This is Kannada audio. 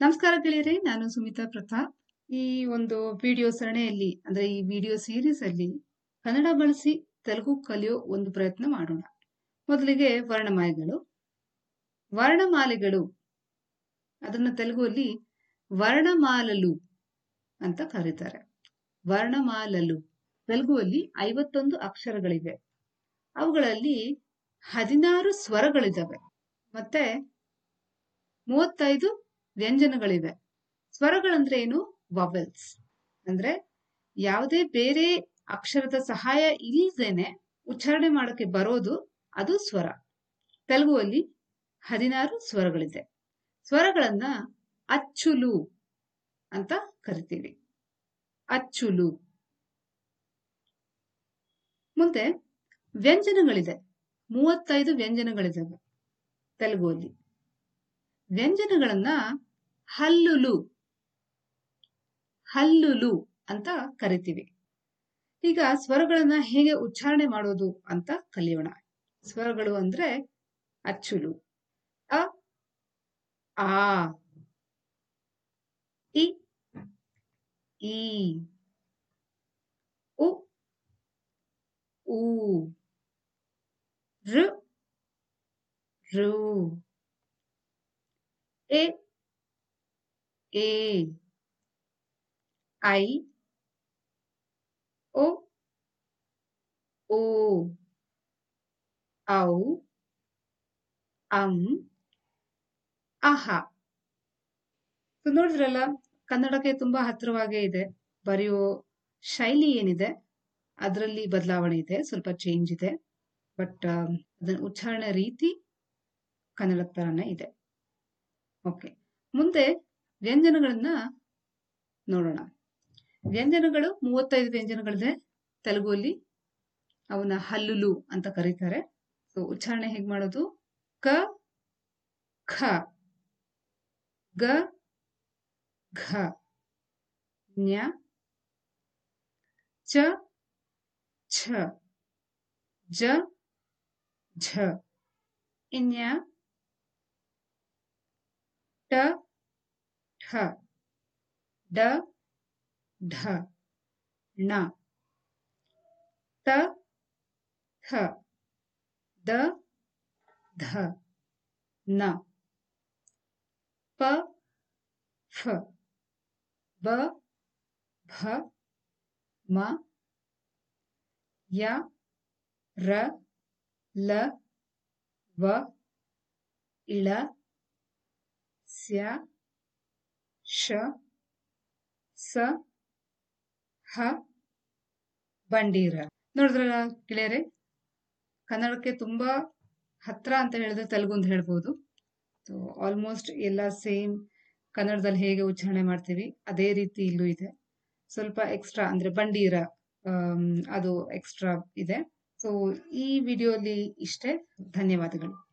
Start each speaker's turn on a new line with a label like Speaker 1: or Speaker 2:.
Speaker 1: ನಮಸ್ಕಾರ ಗೆಳೆಯರೇ, ನಾನು ಸುಮಿತಾ ಪ್ರತಾಪ್. ಈ ಒಂದು ವಿಡಿಯೋ ಸರಣಿಯಲ್ಲಿ, ಅಂದ್ರೆ ಈ ವಿಡಿಯೋ ಸೀರೀಸ್ ಅಲ್ಲಿ ಕನ್ನಡ ಬಳಸಿ ತೆಲುಗು ಕಲಿಯೋ ಒಂದು ಪ್ರಯತ್ನ ಮಾಡೋಣ. ಮೊದಲಿಗೆ ವರ್ಣಮಾಲೆಗಳು. ವರ್ಣಮಾಲೆಗಳು, ಅದನ್ನ ತೆಲುಗುವಲ್ಲಿ ವರ್ಣಮಾಲಲು ಅಂತ ಕರೀತಾರೆ. ವರ್ಣಮಾಲಲು, ತೆಲುಗುವಲ್ಲಿ ಐವತ್ತೊಂದು ಅಕ್ಷರಗಳಿವೆ. ಅವುಗಳಲ್ಲಿ ಹದಿನಾರು ಸ್ವರಗಳಿದ್ದಾವೆ ಮತ್ತೆ ಮೂವತ್ತೈದು ವ್ಯಂಜನಗಳಿವೆ. ಸ್ವರಗಳಂದ್ರೆ ಏನು ವವೆಲ್ಸ್ ಅಂದ್ರೆ ಯಾವುದೇ ಬೇರೆ ಅಕ್ಷರದ ಸಹಾಯ ಇಲ್ಲದೇನೆ ಉಚ್ಚಾರಣೆ ಮಾಡೋಕೆ ಬರೋದು ಅದು ಸ್ವರ. ತೆಲುಗುವಲ್ಲಿ ಹದಿನಾರು ಸ್ವರಗಳಿದೆ. ಸ್ವರಗಳನ್ನ ಅಚ್ಚುಲು ಅಂತ ಕರಿತೀವಿ. ಅಚ್ಚುಲು. ಮುಂದೆ ವ್ಯಂಜನಗಳಿದೆ. ಮೂವತ್ತೈದು ವ್ಯಂಜನಗಳಿದಾವೆ ತೆಲುಗುವಲ್ಲಿ. ವ್ಯಂಜನಗಳನ್ನ ಹಲ್ಲುಲು. ಹಲ್ಲುಲು ಅಂತ ಕರಿತೀವಿ. ಈಗ ಸ್ವರಗಳನ್ನ ಹೇಗೆ ಉಚ್ಚಾರಣೆ ಮಾಡೋದು ಅಂತ ಕಲಿಯೋಣ. ಸ್ವರಗಳು ಅಂದ್ರೆ ಅಚ್ಚುಲು. ಅ, ಆ, ಇ, ಈ, ಉ, ಊ ಋ ಋ ಎ ಎ ಐ ಓ ಓ ಔ ಅಂ ಅಹ ಸೊ ನೋಡಿದ್ರಲ್ಲ, ಕನ್ನಡಕ್ಕೆ ತುಂಬಾ ಹತ್ತಿರವಾಗೇ ಇದೆ. ಬರೆಯೋ ಶೈಲಿ ಏನಿದೆ, ಅದರಲ್ಲಿ ಬದಲಾವಣೆ ಇದೆ, ಸ್ವಲ್ಪ ಚೇಂಜ್ ಇದೆ. ಬಟ್ ಅದನ್ನ ಉಚ್ಚಾರಣೆ ರೀತಿ ಕನ್ನಡ ತರನೇ ಇದೆ. ಓಕೆ ಮುಂದೆ ವ್ಯಂಜನಗಳನ್ನ ನೋಡೋಣ. ವ್ಯಂಜನಗಳು, ಮೂವತ್ತೈದು ವ್ಯಂಜನಗಳಿದೆ ತೆಲುಗುವಲ್ಲಿ. ಅವನ್ನ ಹಲ್ಲುಲು ಅಂತ ಕರೀತಾರೆ. ಸೊ ಉಚ್ಚಾರಣೆ ಹೇಗೆ ಮಾಡೋದು? ಕ, ಖ. ಗ, ಘ. ನ್ಯ, ಚ, ಛ. ಜ, ಝ. ಇನ್ಯ, ಟ ठ ड, ढ ण त, थ, द, ध, न। प, फ, ब, भ, म, य, र, ल, व इळ स्या ಶ, ಸ, ಹ, ಬಂಡೀರ. ನೋಡಿದ್ರಲ್ಲ ಗೆಳೆಯರೆ? ಕನ್ನಡಕ್ಕೆ ತುಂಬಾ ಹತ್ರ ಅಂತ ಹೇಳಿದ್ರೆ ತೆಲುಗು ಅಂತ ಹೇಳ್ಬೋದು. ಸೊ ಆಲ್ಮೋಸ್ಟ್ ಎಲ್ಲ ಸೇಮ್ ಕನ್ನಡದಲ್ಲಿ ಹೇಗೆ ಉಚ್ಚಾರಣೆ ಮಾಡ್ತೀವಿ, ಅದೇ ರೀತಿ ಇಲ್ಲೂ ಇದೆ. ಸ್ವಲ್ಪ ಎಕ್ಸ್ಟ್ರಾ ಅಂದ್ರೆ ಬಂಡೀರ ಅದು ಎಕ್ಸ್ಟ್ರಾ ಇದೆ. ಸೊ ಈ ವಿಡಿಯೋಲಿ ಇಷ್ಟೇ. ಧನ್ಯವಾದಗಳು.